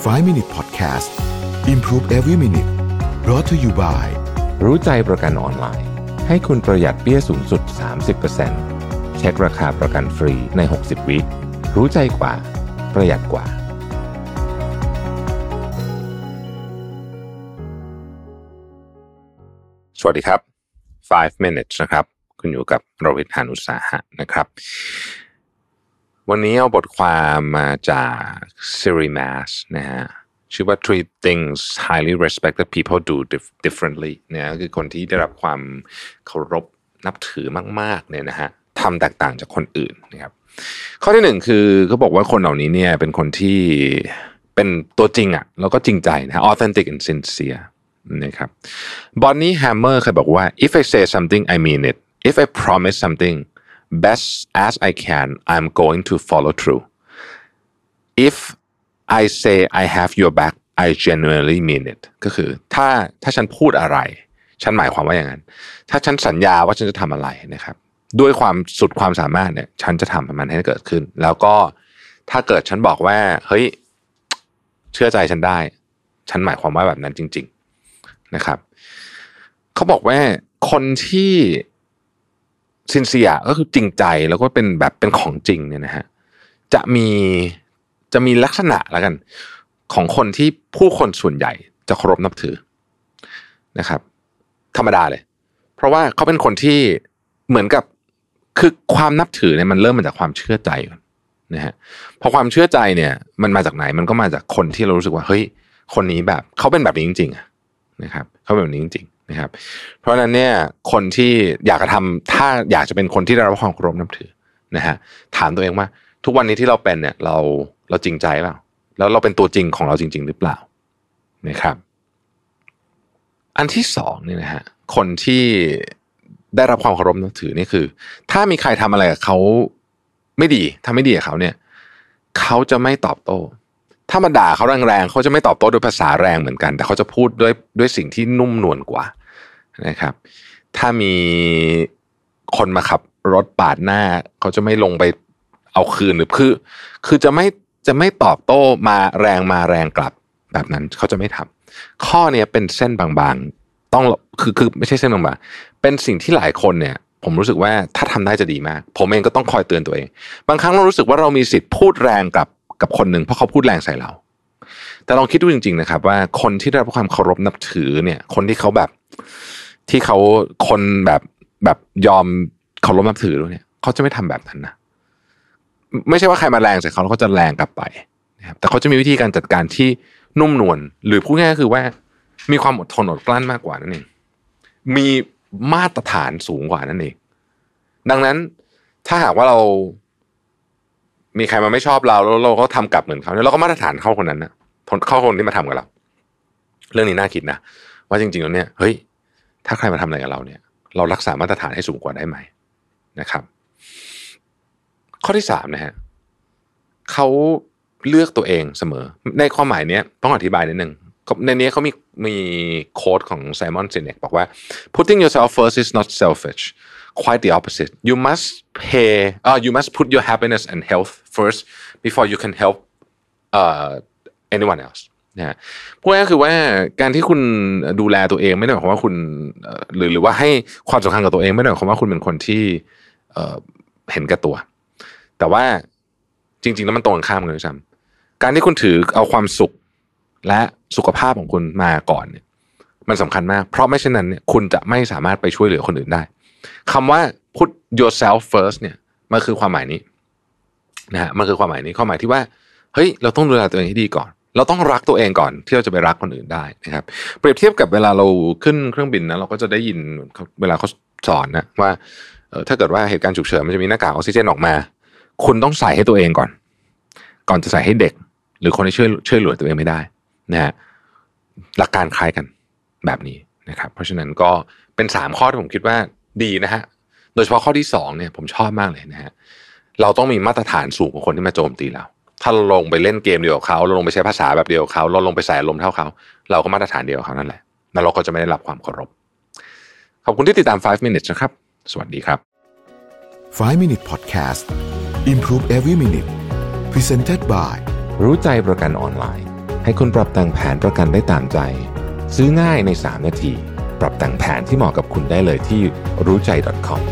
5 Minute Podcast Improve Every Minute brought to you by รู้ใจประกันออนไลน์ ให้คุณประหยัดเปี้ยสูงสุด 30%เช็คราคาประกันฟรีใน 60 วิรู้ใจกว่า ประหยัดกว่า สวัสดีครับ 5 minutes นะครับ คุณอยู่กับโรวิทานุสาหะนะครับ วันนี้เอาบทความมาจาก Siri Mass นะฮะชื่อว่า three things highly respected people do differently เนี่ยคือคนที่ได้รับความเคารพนับถือมากๆเนี่ยนะฮะทำแตกต่างจากคนอื่นนะครับ ข้อที่หนึ่งคือเขาบอกว่าคนเหล่านี้เนี่ยเป็นคนที่เป็นตัวจริงอะ่ะแล้วก็จริงใจนะ authentic and sincere นะครับบอนนี่แฮมเมอร์เคยบอกว่า if I say something I mean it if I promise something best as I can I'm going to follow through if I say I have your back I genuinely mean it ก็คือถ้าถ้าฉันพูดอะไร ฉันหมายความว่าอย่างนั้น ถ้าฉันสัญญาว่าฉันจะทำอะไรนะครับ ด้วยความสุดความสามารถเนี่ย ฉันจะทำมันให้เกิดขึ้น แล้วก็ถ้าเกิดฉันบอกว่า เฮ้ย เชื่อใจฉันได้ ฉันหมายความว่าแบบนั้นจริง ๆ นะครับ เขาบอกว่าคนที่ ซินเซียก็คือจริงใจแล้วก็เป็นแบบเป็นของจริงเนี่ยนะฮะจะมีจะมีลักษณะแล้วกัน ของคนที่ผู้คนส่วนใหญ่จะเคารพนับถือนะครับ ธรรมดาเลย เพราะว่าเขาเป็นคนที่เหมือนกับคือความนับถือเนี่ยมันเริ่มมาจากความเชื่อใจนะฮะพอความเชื่อใจเนี่ยมันมาจากไหนมันก็มาจากคนที่เรารู้สึกว่าเฮ้ยคนนี้แบบเขาเป็นแบบนี้จริงๆนะครับเขาเป็นแบบนี้จริงๆ นะครับ เพราะฉะนั้นเนี่ยคนที่อยากจะทำถ้าอยากจะเป็นคนที่ได้รับความเคารพนับถือนะฮะถามตัวเองว่า ทุกวันนี้ที่เราเป็นเนี่ย เราเราจริงใจเปล่าแล้วเราเป็นตัวจริงของเราจริง ๆ หรือเปล่านะครับ อันที่สองเนี่ยนะฮะคนที่ได้รับความเคารพนับถือนี่คือ ถ้ามีใครทำอะไรกับเขาไม่ดีทำไม่ดีกับเขาเนี่ยเขาจะไม่ตอบโต้ ถ้ามาด่าเขาแรงๆเขาจะไม่ตอบโต้ด้วยภาษาแรงเหมือนกัน แต่เขาจะพูดด้วยด้วยสิ่งที่นุ่มนวลกว่า นะครับ ถ้ามีคนมาขับรถปาดหน้า เขาจะไม่ลงไปเอาคืนหรือคือคือจะไม่จะไม่ตอบโต้มาแรงมาแรงกลับแบบนั้นเขาจะไม่ทำข้อเนี้ยเป็นเส้นบางๆ ต้องคือคือไม่ใช่เส้นบางๆเป็นสิ่งที่หลายคนเนี่ย ผมรู้สึกว่าถ้าทำได้จะดีมาก ผมเองก็ต้องคอยเตือนตัวเอง บางครั้งเรารู้สึกว่าเรามีสิทธิ์พูดแรงกับกับคนหนึ่งเพราะเขาพูดแรงใส่เรา แต่ลองคิดดูจริง ๆ นะครับ ว่าคนที่ได้รับความเคารพนับถือเนี่ย คนที่เขาแบบ ที่เขาคนแบบแบบยอมเคารพนับถือด้วยเนี่ยเขาจะไม่ทำแบบนั้นนะไม่ใช่ว่าใครมาแรงใส่เขาแล้วเขาจะแรงกลับไปนะครับแต่เขาจะมีวิธีการจัดการที่นุ่มนวลหรือพูดง่ายๆคือว่า มีความอดทนอดกลั้นมากกว่านั่นเองมีมาตรฐานสูงกว่านั่นเองดังนั้นถ้าหากว่าเรา มีใครมาไม่ชอบเราแล้วเราก็ทำกลับเหมือนเขาเนี่ยเราก็มาตรฐานเข้าคนนั้นนะเข้าคนที่มาทำกับเรา เรื่องนี้น่าคิดนะว่าจริงๆแล้วเนี่ยเฮ้ย ถ้าใครมาทำอะไรกับเราเนี่ย เรารักษามาตรฐานให้สูงกว่าได้ไหมนะครับ ข้อที่สามนะฮะเขาเลือกตัวเองเสมอ ในความหมายเนี้ยต้องอธิบายนิดนึงในนี้เขามีมีโค้ดของไซมอนซินเนกบอกว่า putting yourself first is not selfish quite the opposite you must pay uh, you must put your happiness and health first before you can help uh, anyone else นะฮะพูดง่ายคือว่าการที่คุณดูแลตัวเองไม่ได้หมายความว่าคุณหรือหรือว่าให้ความสำคัญกับตัวเองไม่ได้หมายความว่าคุณเป็นคนที่เห็นแก่ตัว แต่ว่าจริง ๆ แล้วมันตรงกันข้ามกันด้วยซ้ำการที่คุณถือเอาความสุขและสุขภาพของคุณมาก่อนเนี่ย มันสำคัญมาก เพราะไม่เช่นนั้นเนี่ยคุณจะไม่สามารถไปช่วยเหลือคนอื่นได้คำว่า put yourself first เนี่ยมันคือความหมายนี้นะฮะมันคือความหมายนี้ความหมายที่ว่าเฮ้ยเราต้องดูแลตัวเองให้ดีก่อน เราต้องรักตัวเองก่อนที่เราจะไปรักคนอื่นได้นะครับ เปรียบเทียบกับเวลาเราขึ้นเครื่องบินนะเราก็จะได้ยินเวลาเขาสอนนะว่าถ้าเกิดว่าเหตุการณ์ฉุกเฉินมันจะมีหน้ากากออกซิเจนออกมา คุณต้องใส่ให้ตัวเองก่อน ก่อนจะใส่ให้เด็ก หรือคนที่ช่วยช่วยเหลือตัวเองไม่ได้นะฮะหลักการคล้ายกันแบบนี้นะครับ เพราะฉะนั้นก็เป็นสามข้อที่ผมคิดว่าดีนะฮะโดยเฉพาะข้อที่สองเนี่ยผมชอบมากเลยนะฮะเราต้องมีมาตรฐานสูงกว่าคนที่มาโจมตีเรา ถ้าเราลงไปเล่นเกมเดียวกับเขาเราลงไปใช้ภาษาแบบเดียวกับเขาเราลงไปใส่อารมณ์เท่าเขา เราก็มาตรฐานเดียวกับเขานั่นแหละแล้วเราก็จะไม่ได้รับความเคารพ ขอบคุณที่ติดตาม 5 minutes นะครับ สวัสดีครับ 5 Minute Podcast Improve Every Minute Presented by รู้ใจประกันออนไลน์ ให้คุณปรับแต่งแผนประกันได้ตามใจ ซื้อง่ายใน 3 นาที ปรับแต่งแผนที่เหมาะกับคุณได้เลยที่รู้ใจ .com